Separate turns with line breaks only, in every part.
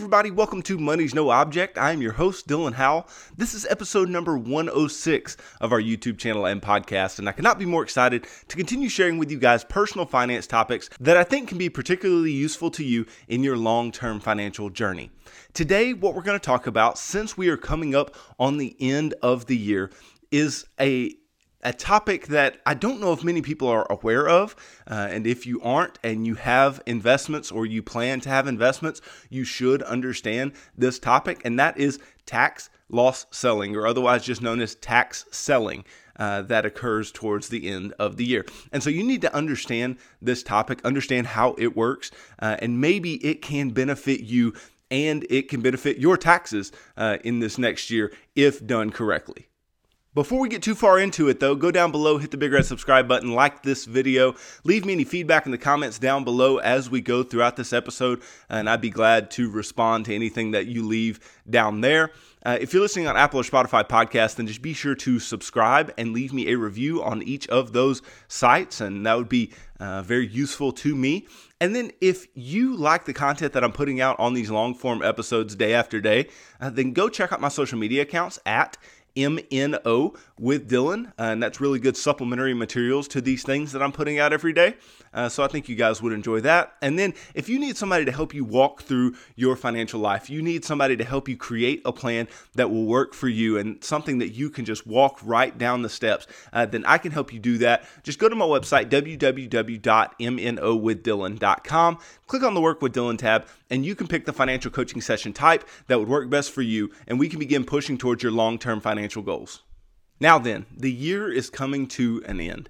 everybody, welcome to Money's No Object. I am your host, Dylan Howell. This is episode number 106 of our YouTube channel and podcast, and I cannot be more excited to continue sharing with you guys personal finance topics that I think can be particularly useful to you in your long term financial journey. Today, what we're going to talk about, since we are coming up on the end of the year, is a a topic that I don't know if many people are aware of. Uh, and if you aren't and you have investments or you plan to have investments, you should understand this topic. And that is tax loss selling, or otherwise just known as tax selling. Uh, that occurs towards the end of the year. And so you need to understand this topic, understand how it works, uh, and maybe it can benefit you and it can benefit your taxes uh, in this next year if done correctly. Before we get too far into it, though, go down below, hit the big red subscribe button, like this video, leave me any feedback in the comments down below as we go throughout this episode, and I'd be glad to respond to anything that you leave down there. Uh, if you're listening on Apple or Spotify podcast, then just be sure to subscribe and leave me a review on each of those sites, and that would be uh, very useful to me. And then if you like the content that I'm putting out on these long form episodes day after day, uh, then go check out my social media accounts at MNO with Dylan. Uh, and that's really good supplementary materials to these things that I'm putting out every day. Uh, so I think you guys would enjoy that. And then if you need somebody to help you walk through your financial life, you need somebody to help you create a plan that will work for you and something that you can just walk right down the steps, uh, then I can help you do that. Just go to my website, www.mnowithdylan.com, click on the Work with Dylan tab, and you can pick the financial coaching session type that would work best for you. And we can begin pushing towards your long term financial goals. Now, then, the year is coming to an end.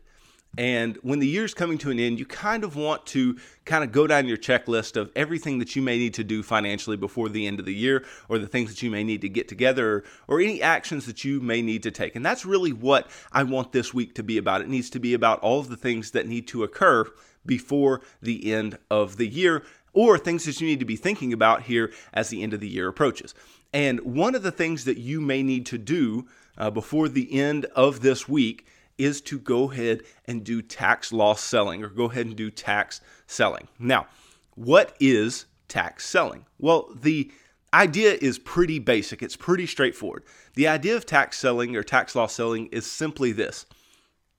And when the year's coming to an end, you kind of want to kind of go down your checklist of everything that you may need to do financially before the end of the year, or the things that you may need to get together, or any actions that you may need to take. And that's really what I want this week to be about. It needs to be about all of the things that need to occur before the end of the year, or things that you need to be thinking about here as the end of the year approaches. And one of the things that you may need to do uh, before the end of this week is to go ahead and do tax loss selling or go ahead and do tax selling. Now, what is tax selling? Well, the idea is pretty basic, it's pretty straightforward. The idea of tax selling or tax loss selling is simply this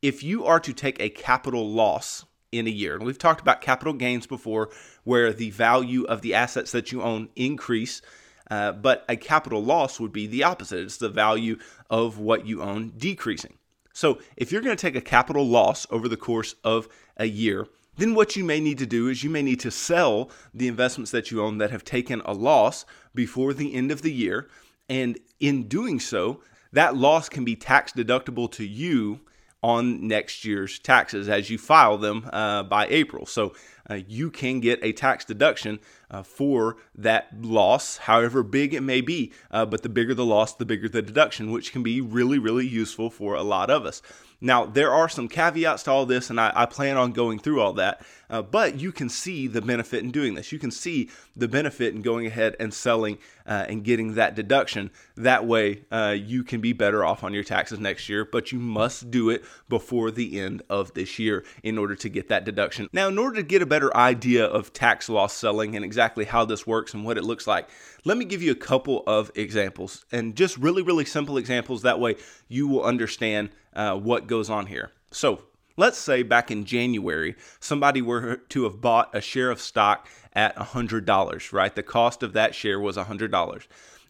if you are to take a capital loss in a year, and we've talked about capital gains before, where the value of the assets that you own increase. Uh, but a capital loss would be the opposite. It's the value of what you own decreasing. So, if you're going to take a capital loss over the course of a year, then what you may need to do is you may need to sell the investments that you own that have taken a loss before the end of the year. And in doing so, that loss can be tax deductible to you on next year's taxes as you file them uh, by April. So uh, you can get a tax deduction uh, for that loss, however big it may be. Uh, but the bigger the loss, the bigger the deduction, which can be really, really useful for a lot of us. Now, there are some caveats to all this, and I, I plan on going through all that. Uh, but you can see the benefit in doing this. You can see the benefit in going ahead and selling uh, and getting that deduction. That way, uh, you can be better off on your taxes next year, but you must do it before the end of this year in order to get that deduction. Now, in order to get a better idea of tax loss selling and exactly how this works and what it looks like, let me give you a couple of examples and just really, really simple examples. That way, you will understand uh, what goes on here. So, let's say back in January, somebody were to have bought a share of stock at $100, right? The cost of that share was $100.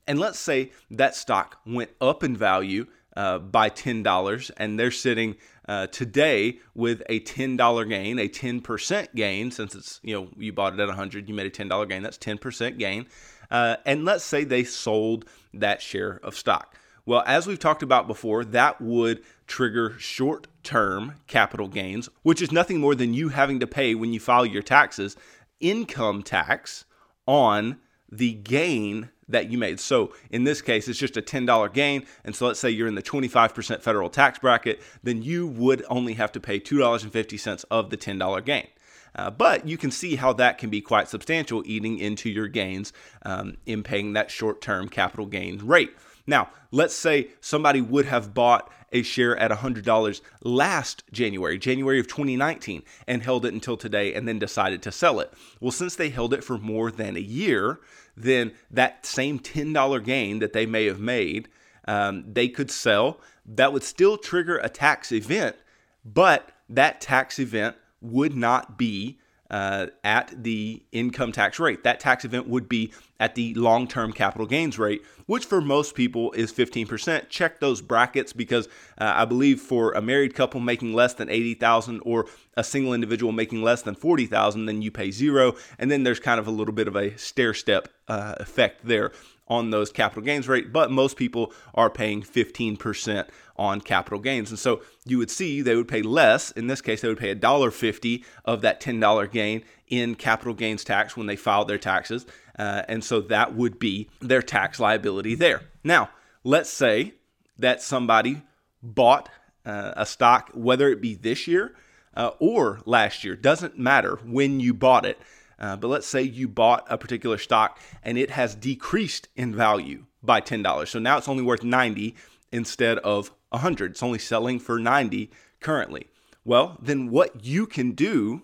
And let's say that stock went up in value uh, by $10 and they're sitting uh, today with a $10 gain, a 10% gain, since it's, you know, you bought it at 100, you made a $10 gain, that's 10% gain. Uh, and let's say they sold that share of stock. Well, as we've talked about before, that would trigger short term capital gains, which is nothing more than you having to pay when you file your taxes income tax on the gain that you made. So in this case, it's just a $10 gain. And so let's say you're in the 25% federal tax bracket, then you would only have to pay $2.50 of the $10 gain. Uh, but you can see how that can be quite substantial eating into your gains um, in paying that short term capital gain rate. Now, let's say somebody would have bought a share at $100 last January, January of 2019, and held it until today and then decided to sell it. Well, since they held it for more than a year, then that same $10 gain that they may have made, um, they could sell. That would still trigger a tax event, but that tax event would not be uh, at the income tax rate. That tax event would be at the long term capital gains rate, which for most people is 15%. Check those brackets because uh, I believe for a married couple making less than 80,000 or a single individual making less than 40,000, then you pay zero. And then there's kind of a little bit of a stair step uh, effect there on those capital gains rate, but most people are paying 15% on capital gains. And so you would see they would pay less. In this case, they would pay $1.50 of that $10 gain in capital gains tax when they filed their taxes. Uh, and so that would be their tax liability there. Now, let's say that somebody bought uh, a stock, whether it be this year uh, or last year, doesn't matter when you bought it. Uh, but let's say you bought a particular stock and it has decreased in value by $10. So now it's only worth 90 instead of 100. It's only selling for 90 currently. Well, then what you can do,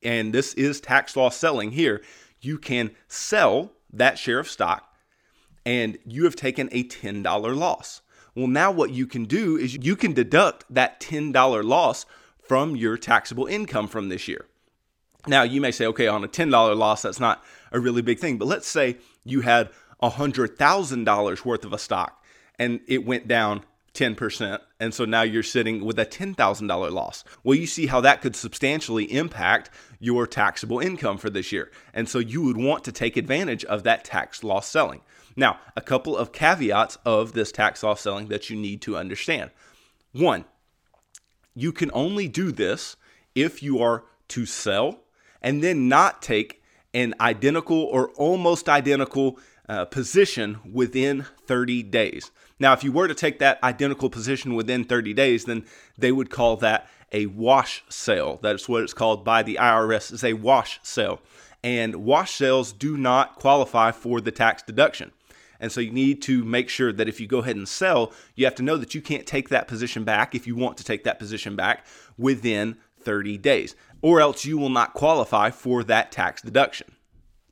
and this is tax loss selling here, you can sell that share of stock and you have taken a $10 loss. Well, now what you can do is you can deduct that $10 loss from your taxable income from this year. Now, you may say, okay, on a $10 loss, that's not a really big thing. But let's say you had $100,000 worth of a stock and it went down 10%. And so now you're sitting with a $10,000 loss. Well, you see how that could substantially impact your taxable income for this year. And so you would want to take advantage of that tax loss selling. Now, a couple of caveats of this tax loss selling that you need to understand. One, you can only do this if you are to sell and then not take an identical or almost identical uh, position within 30 days. Now, if you were to take that identical position within 30 days, then they would call that a wash sale. That's what it's called by the IRS is a wash sale. And wash sales do not qualify for the tax deduction. And so you need to make sure that if you go ahead and sell, you have to know that you can't take that position back if you want to take that position back within 30 days, or else you will not qualify for that tax deduction.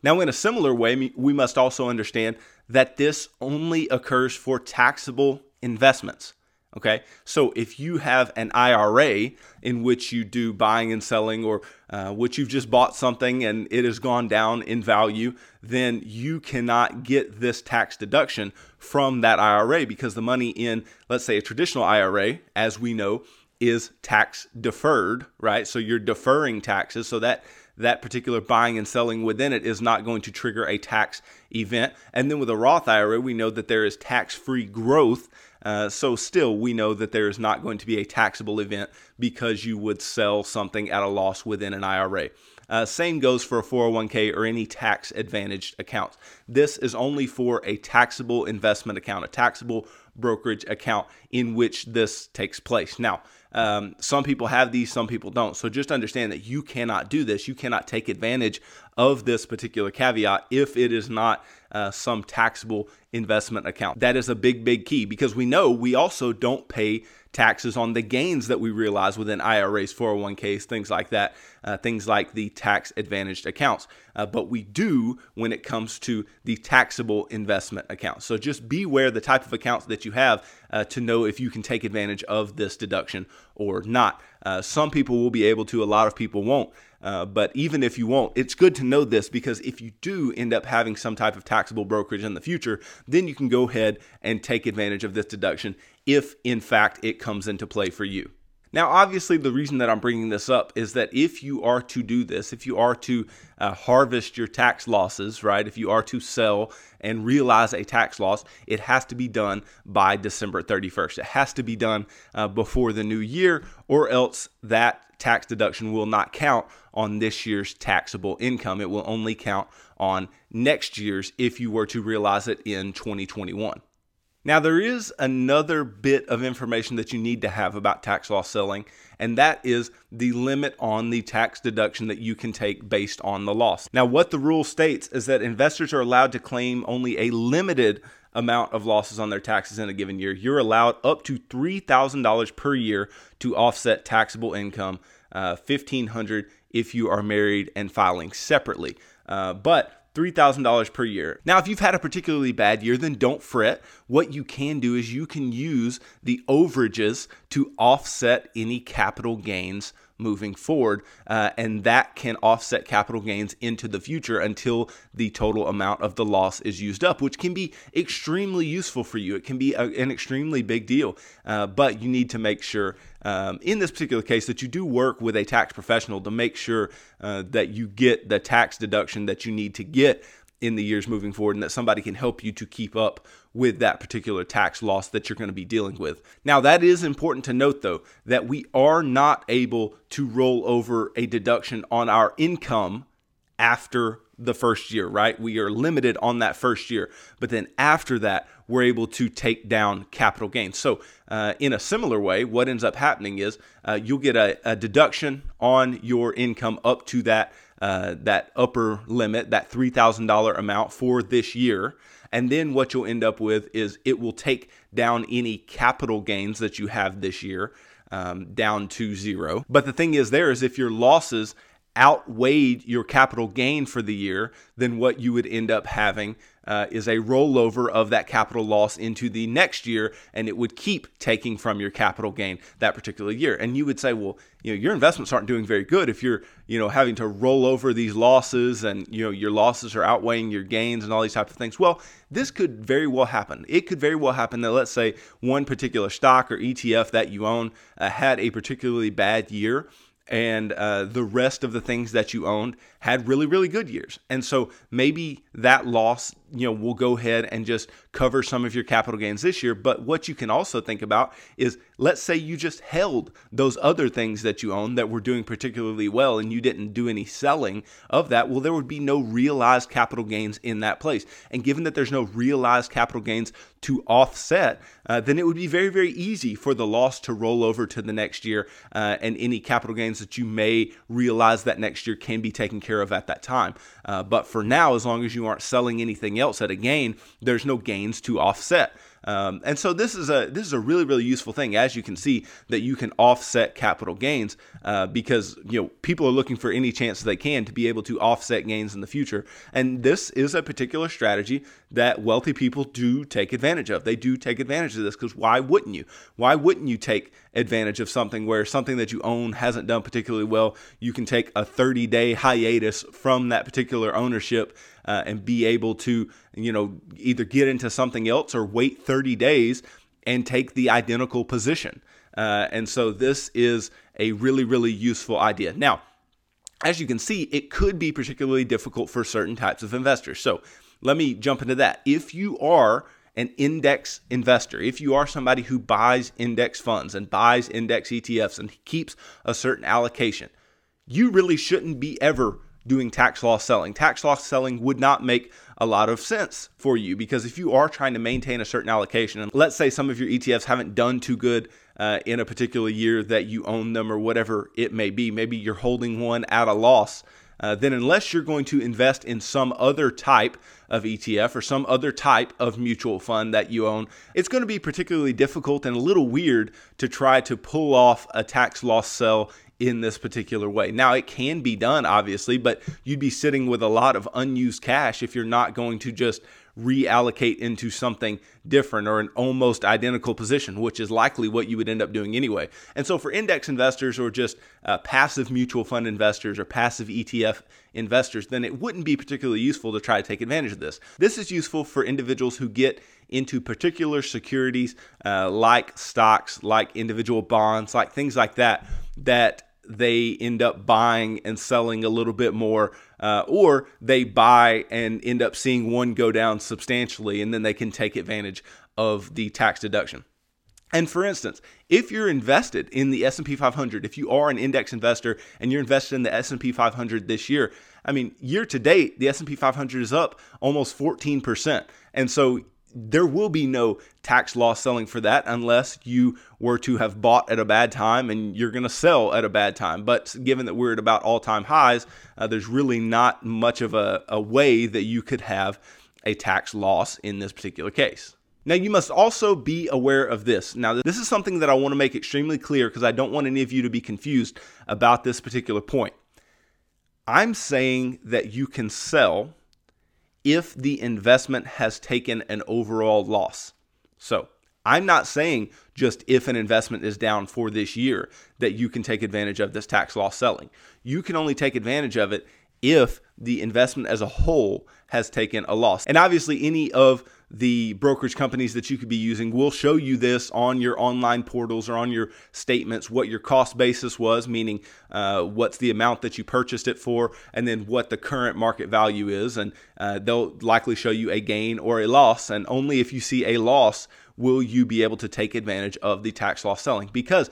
Now, in a similar way, we must also understand that this only occurs for taxable investments. Okay, so if you have an IRA in which you do buying and selling, or uh, which you've just bought something and it has gone down in value, then you cannot get this tax deduction from that IRA because the money in, let's say, a traditional IRA, as we know, is tax deferred, right? So you're deferring taxes. So that that particular buying and selling within it is not going to trigger a tax event. And then with a Roth IRA, we know that there is tax free growth. Uh, so still, we know that there is not going to be a taxable event because you would sell something at a loss within an IRA. Uh, same goes for a 401k or any tax advantaged account. This is only for a taxable investment account, a taxable brokerage account in which this takes place. Now, um, some people have these, some people don't. So just understand that you cannot do this. You cannot take advantage of this particular caveat if it is not uh, some taxable investment account. That is a big, big key because we know we also don't pay taxes on the gains that we realize within IRAs, 401ks, things like that, uh, things like the tax advantaged accounts. Uh, but we do when it comes to the taxable investment accounts. So just beware the type of accounts that you have uh, to know if you can take advantage of this deduction or not. Uh, some people will be able to, a lot of people won't. Uh, but even if you won't, it's good to know this because if you do end up having some type of taxable brokerage in the future, then you can go ahead and take advantage of this deduction if, in fact, it comes into play for you. Now, obviously, the reason that I'm bringing this up is that if you are to do this, if you are to uh, harvest your tax losses, right, if you are to sell and realize a tax loss, it has to be done by December 31st. It has to be done uh, before the new year, or else that tax deduction will not count on this year's taxable income. It will only count on next year's if you were to realize it in 2021. Now, there is another bit of information that you need to have about tax loss selling, and that is the limit on the tax deduction that you can take based on the loss. Now, what the rule states is that investors are allowed to claim only a limited amount of losses on their taxes in a given year, you're allowed up to $3,000 per year to offset taxable income, uh, 1500 if you are married and filing separately. Uh, but $3,000 per year. Now, if you've had a particularly bad year, then don't fret. What you can do is you can use the overages to offset any capital gains moving forward, uh, and that can offset capital gains into the future until the total amount of the loss is used up, which can be extremely useful for you. It can be a, an extremely big deal, uh, but you need to make sure. Um, in this particular case, that you do work with a tax professional to make sure uh, that you get the tax deduction that you need to get in the years moving forward and that somebody can help you to keep up with that particular tax loss that you're going to be dealing with. Now, that is important to note though, that we are not able to roll over a deduction on our income after the first year, right? We are limited on that first year. But then after that, we're able to take down capital gains. So, uh, in a similar way, what ends up happening is uh, you'll get a, a, deduction on your income up to that uh, that upper limit, that three thousand dollar amount for this year. And then what you'll end up with is it will take down any capital gains that you have this year um, down to zero. But the thing is, there is if your losses outweighed your capital gain for the year, then what you would end up having uh, is a rollover of that capital loss into the next year, and it would keep taking from your capital gain that particular year. And you would say, well, you know, your investments aren't doing very good if you're, you know, having to roll over these losses, and you know your losses are outweighing your gains and all these types of things. Well, this could very well happen. It could very well happen that let's say one particular stock or ETF that you own uh, had a particularly bad year and uh, the rest of the things that you owned had really really good years. And so maybe that loss you know will go ahead and just cover some of your capital gains this year. But what you can also think about is let's say you just held those other things that you own that were doing particularly well and you didn't do any selling of that well there would be no realized capital gains in that place. And given that there's no realized capital gains to offset uh, then it would be very very easy for the loss to roll over to the next year uh, and any capital gains that you may realize that next year can be taken care of at that time. Uh, but for now, as long as you aren't selling anything else at a gain, there's no gains to offset. Um, and so this is a this is a really really useful thing as you can see that you can offset capital gains uh, because you know people are looking for any chance they can to be able to offset gains in the future. And this is a particular strategy that wealthy people do take advantage of. They do take advantage of this because why wouldn't you? Why wouldn't you take advantage of something where something that you own hasn't done particularly well you can take a 30 day hiatus from that particular ownership uh, and be able to, you know, either get into something else or wait 30 days and take the identical position. Uh, and so this is a really, really useful idea. Now, as you can see, it could be particularly difficult for certain types of investors. So let me jump into that. If you are an index investor, if you are somebody who buys index funds and buys index ETFs and keeps a certain allocation, you really shouldn't be ever doing tax loss selling. Tax loss selling would not make a lot of sense for you because if you are trying to maintain a certain allocation, and let's say some of your ETFs haven't done too good uh, in a particular year that you own them or whatever it may be, maybe you're holding one at a loss. Uh, then unless you're going to invest in some other type of ETF or some other type of mutual fund that you own, it's going to be particularly difficult and a little weird to try to pull off a tax loss sell in this particular way. Now, it can be done, obviously, but you'd be sitting with a lot of unused cash if you're not going to just reallocate into something different or an almost identical position, which is likely what you would end up doing anyway. And so, for index investors or just uh, passive mutual fund investors or passive ETF investors, then it wouldn't be particularly useful to try to take advantage of this. This is useful for individuals who get into particular securities uh, like stocks, like individual bonds, like things like that, that they end up buying and selling a little bit more, uh, or they buy and end up seeing one go down substantially, and then they can take advantage of the tax deduction. And for instance, if you're invested in the S&P 500, if you are an index investor and you're invested in the S&P 500 this year, I mean, year to date, the S&P 500 is up almost 14%. And so there will be no tax loss selling for that unless you were to have bought at a bad time and you're going to sell at a bad time. But given that we're at about all time highs, uh, there's really not much of a, a way that you could have a tax loss in this particular case. Now, you must also be aware of this. Now, this is something that I want to make extremely clear because I don't want any of you to be confused about this particular point. I'm saying that you can sell if the investment has taken an overall loss. So, I'm not saying just if an investment is down for this year that you can take advantage of this tax loss selling. You can only take advantage of it if the investment as a whole has taken a loss. And obviously, any of the brokerage companies that you could be using will show you this on your online portals or on your statements what your cost basis was, meaning uh, what's the amount that you purchased it for, and then what the current market value is. And uh, they'll likely show you a gain or a loss. And only if you see a loss will you be able to take advantage of the tax loss selling because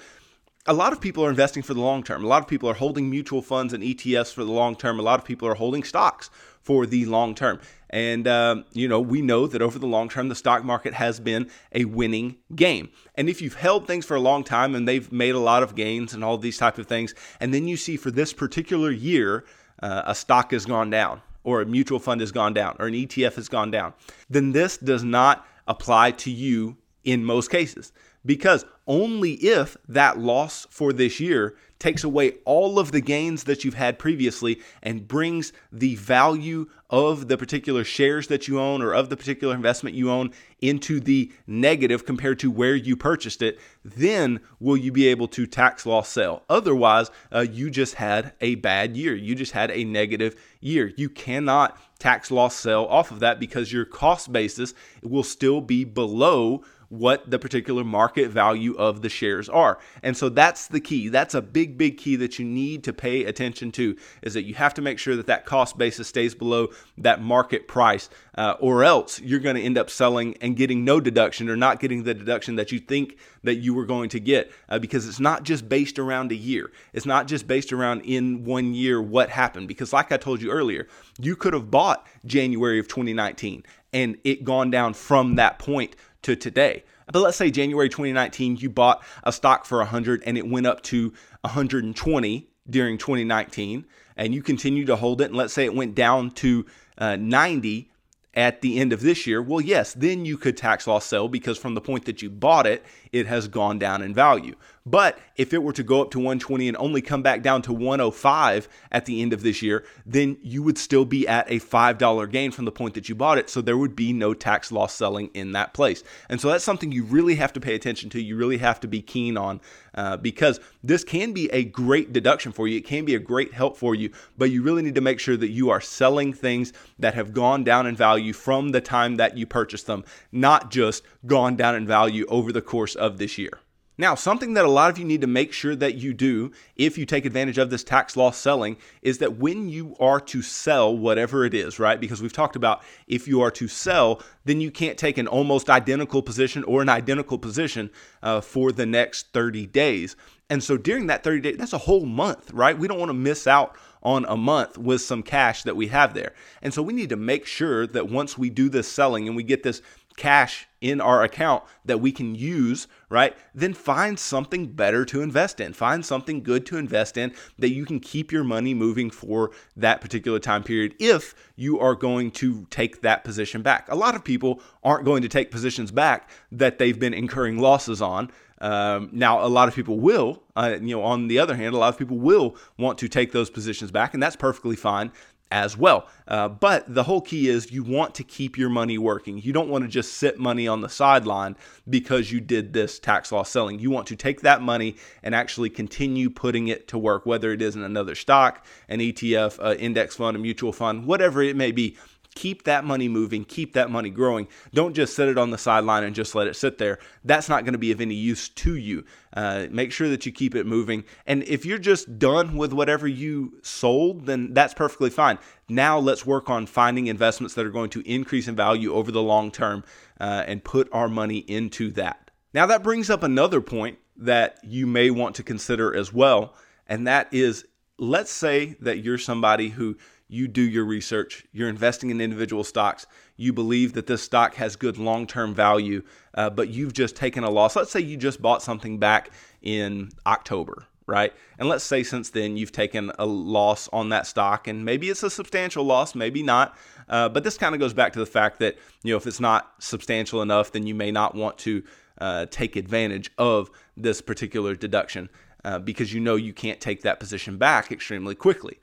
a lot of people are investing for the long term. A lot of people are holding mutual funds and ETFs for the long term. A lot of people are holding stocks for the long term. And, uh, you know, we know that over the long term, the stock market has been a winning game. And if you've held things for a long time and they've made a lot of gains and all these type of things, and then you see for this particular year, uh, a stock has gone down or a mutual fund has gone down or an ETF has gone down, then this does not apply to you in most cases because only if that loss for this year takes away all of the gains that you've had previously and brings the value of the particular shares that you own or of the particular investment you own into the negative compared to where you purchased it, then will you be able to tax loss sell. Otherwise, uh, you just had a bad year. You just had a negative year. You cannot tax loss sell off of that because your cost basis will still be below what the particular market value of the shares are. And so that's the key. That's a big, big key that you need to pay attention to is that you have to make sure that that cost basis stays below that market price, uh, or else you're going to end up selling and getting no deduction or not getting the deduction that you think that you were going to get uh, because it's not just based around a year. It's not just based around in one year what happened. Because, like I told you earlier, you could have bought January of 2019 and it gone down from that point to today. But let's say January 2019, you bought a stock for 100 and it went up to 120 during 2019, and you continue to hold it. And let's say it went down to uh, 90 at the end of this year, well, yes, then you could tax loss sell because from the point that you bought it, it has gone down in value. But if it were to go up to 120 and only come back down to 105 at the end of this year, then you would still be at a $5 gain from the point that you bought it. So there would be no tax loss selling in that place. And so that's something you really have to pay attention to. You really have to be keen on uh, because this can be a great deduction for you. It can be a great help for you, but you really need to make sure that you are selling things that have gone down in value from the time that you purchased them, not just gone down in value over the course of this year. Now, something that a lot of you need to make sure that you do if you take advantage of this tax loss selling is that when you are to sell whatever it is, right? Because we've talked about if you are to sell, then you can't take an almost identical position or an identical position uh, for the next 30 days. And so during that 30 days, that's a whole month, right? We don't want to miss out on a month with some cash that we have there. And so we need to make sure that once we do this selling and we get this cash in our account that we can use, right? Then find something better to invest in. Find something good to invest in that you can keep your money moving for that particular time period if you are going to take that position back. A lot of people aren't going to take positions back that they've been incurring losses on. Um, now, a lot of people will. Uh, you know, on the other hand, a lot of people will want to take those positions back, and that's perfectly fine as well. Uh, but the whole key is you want to keep your money working. You don't want to just sit money on the sideline because you did this tax loss selling. You want to take that money and actually continue putting it to work, whether it is in another stock, an ETF, an index fund, a mutual fund, whatever it may be. Keep that money moving, keep that money growing. Don't just set it on the sideline and just let it sit there. That's not going to be of any use to you. Uh, make sure that you keep it moving. And if you're just done with whatever you sold, then that's perfectly fine. Now let's work on finding investments that are going to increase in value over the long term uh, and put our money into that. Now, that brings up another point that you may want to consider as well, and that is let's say that you're somebody who you do your research, you're investing in individual stocks, you believe that this stock has good long term value, uh, but you've just taken a loss. Let's say you just bought something back in October, right? And let's say since then you've taken a loss on that stock, and maybe it's a substantial loss, maybe not. Uh, but this kind of goes back to the fact that you know if it's not substantial enough, then you may not want to uh, take advantage of this particular deduction uh, because you know you can't take that position back extremely quickly.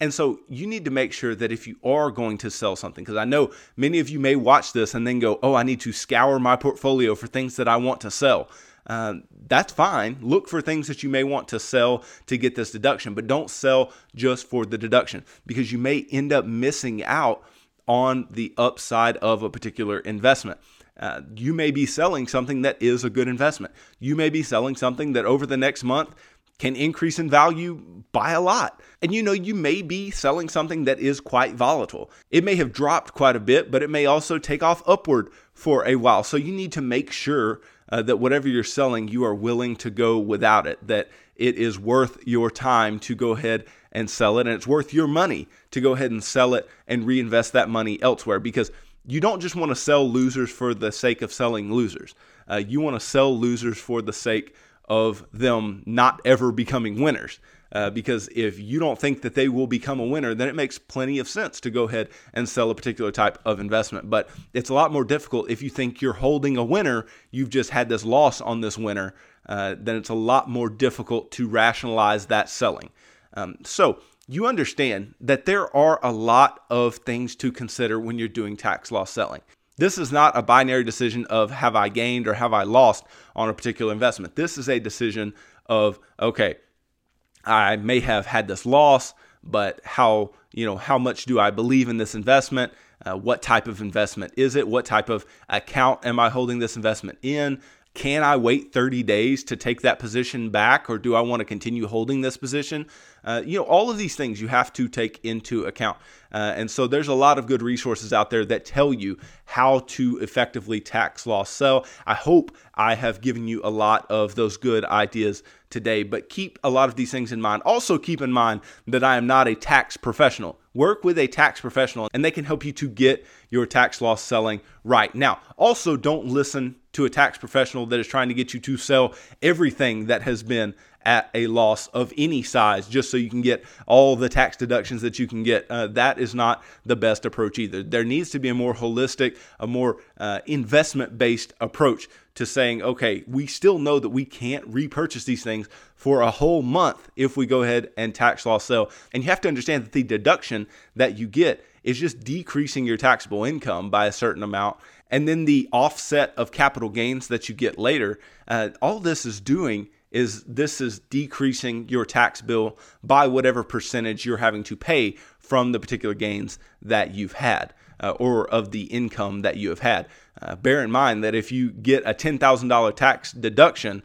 And so you need to make sure that if you are going to sell something, because I know many of you may watch this and then go, oh, I need to scour my portfolio for things that I want to sell. Uh, that's fine. Look for things that you may want to sell to get this deduction, but don't sell just for the deduction because you may end up missing out on the upside of a particular investment. Uh, you may be selling something that is a good investment. You may be selling something that over the next month can increase in value by a lot. And you know, you may be selling something that is quite volatile. It may have dropped quite a bit, but it may also take off upward for a while. So you need to make sure uh, that whatever you're selling, you are willing to go without it, that it is worth your time to go ahead and sell it, and it's worth your money to go ahead and sell it and reinvest that money elsewhere because you don't just want to sell losers for the sake of selling losers. Uh, you want to sell losers for the sake of them not ever becoming winners. Uh, because if you don't think that they will become a winner, then it makes plenty of sense to go ahead and sell a particular type of investment. But it's a lot more difficult if you think you're holding a winner, you've just had this loss on this winner, uh, then it's a lot more difficult to rationalize that selling. Um, so you understand that there are a lot of things to consider when you're doing tax loss selling. This is not a binary decision of have I gained or have I lost on a particular investment. This is a decision of, okay, I may have had this loss, but how, you know, how much do I believe in this investment? Uh, what type of investment is it? What type of account am I holding this investment in? Can I wait 30 days to take that position back, or do I want to continue holding this position? Uh, you know, all of these things you have to take into account. Uh, and so there's a lot of good resources out there that tell you how to effectively tax loss sell. I hope I have given you a lot of those good ideas today, but keep a lot of these things in mind. Also, keep in mind that I am not a tax professional. Work with a tax professional and they can help you to get your tax loss selling right. Now, also don't listen to a tax professional that is trying to get you to sell everything that has been at a loss of any size just so you can get all the tax deductions that you can get. Uh, that is not the best approach either. There needs to be a more holistic, a more uh, investment based approach to saying, okay, we still know that we can't repurchase these things for a whole month if we go ahead and tax loss sell. And you have to understand that the deduction that you get is just decreasing your taxable income by a certain amount. And then the offset of capital gains that you get later, uh, all this is doing is this is decreasing your tax bill by whatever percentage you're having to pay from the particular gains that you've had uh, or of the income that you have had. Uh, bear in mind that if you get a $10,000 tax deduction,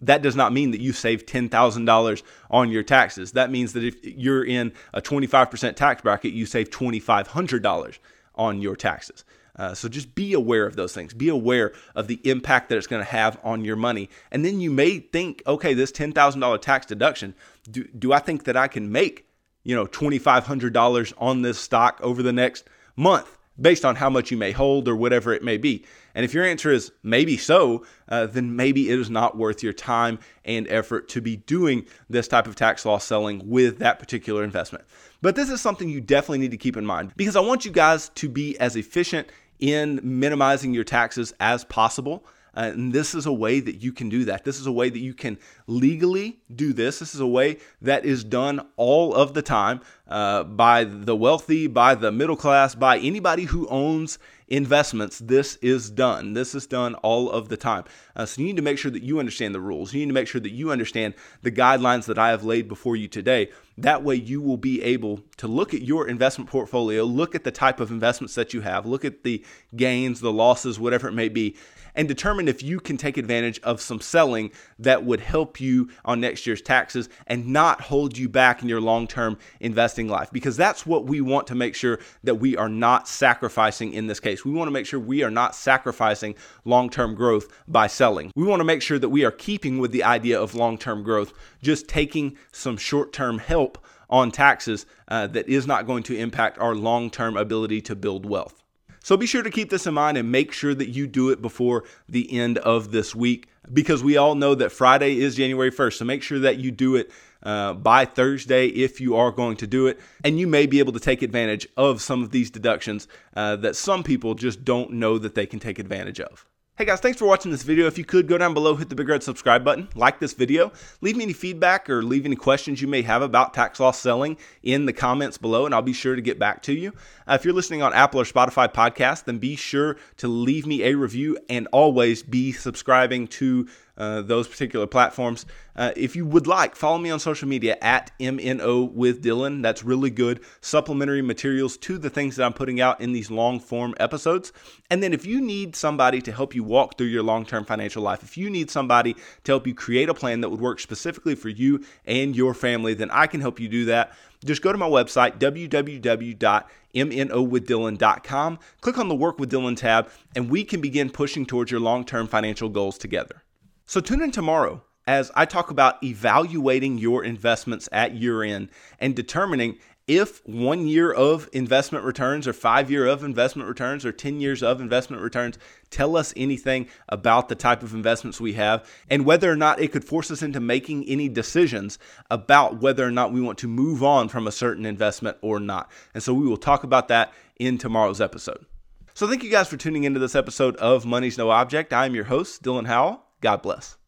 that does not mean that you save $10,000 on your taxes. That means that if you're in a 25% tax bracket, you save $2,500 on your taxes. Uh, so just be aware of those things. Be aware of the impact that it's going to have on your money. And then you may think, okay, this $10,000 tax deduction, do, do I think that I can make, you know, $2,500 on this stock over the next month based on how much you may hold or whatever it may be? And if your answer is maybe so, uh, then maybe it is not worth your time and effort to be doing this type of tax loss selling with that particular investment. But this is something you definitely need to keep in mind because I want you guys to be as efficient in minimizing your taxes as possible. Uh, and this is a way that you can do that. This is a way that you can legally do this. This is a way that is done all of the time uh, by the wealthy, by the middle class, by anybody who owns investments, this is done. This is done all of the time. Uh, so you need to make sure that you understand the rules. You need to make sure that you understand the guidelines that I have laid before you today. That way, you will be able to look at your investment portfolio, look at the type of investments that you have, look at the gains, the losses, whatever it may be, and determine if you can take advantage of some selling that would help you on next year's taxes and not hold you back in your long term investing life. Because that's what we want to make sure that we are not sacrificing in this case. We want to make sure we are not sacrificing long term growth by selling. We want to make sure that we are keeping with the idea of long term growth, just taking some short term help on taxes uh, that is not going to impact our long term ability to build wealth. So be sure to keep this in mind and make sure that you do it before the end of this week because we all know that Friday is January 1st. So make sure that you do it uh, by Thursday if you are going to do it. And you may be able to take advantage of some of these deductions uh, that some people just don't know that they can take advantage of. Hey guys, thanks for watching this video. If you could go down below, hit the big red subscribe button, like this video, leave me any feedback or leave any questions you may have about tax loss selling in the comments below, and I'll be sure to get back to you. Uh, if you're listening on Apple or Spotify podcast, then be sure to leave me a review and always be subscribing to uh, those particular platforms. Uh, if you would like, follow me on social media at MNO with Dylan. That's really good supplementary materials to the things that I'm putting out in these long form episodes. And then if you need somebody to help you walk through your long term financial life, if you need somebody to help you create a plan that would work specifically for you and your family, then I can help you do that just go to my website, www.mnowithdylan.com, click on the Work with Dylan tab, and we can begin pushing towards your long term financial goals together. So tune in tomorrow as I talk about evaluating your investments at year end and determining if one year of investment returns or five year of investment returns or 10 years of investment returns tell us anything about the type of investments we have and whether or not it could force us into making any decisions about whether or not we want to move on from a certain investment or not. And so we will talk about that in tomorrow's episode. So thank you guys for tuning into this episode of Money's No Object. I am your host, Dylan Howell. God bless.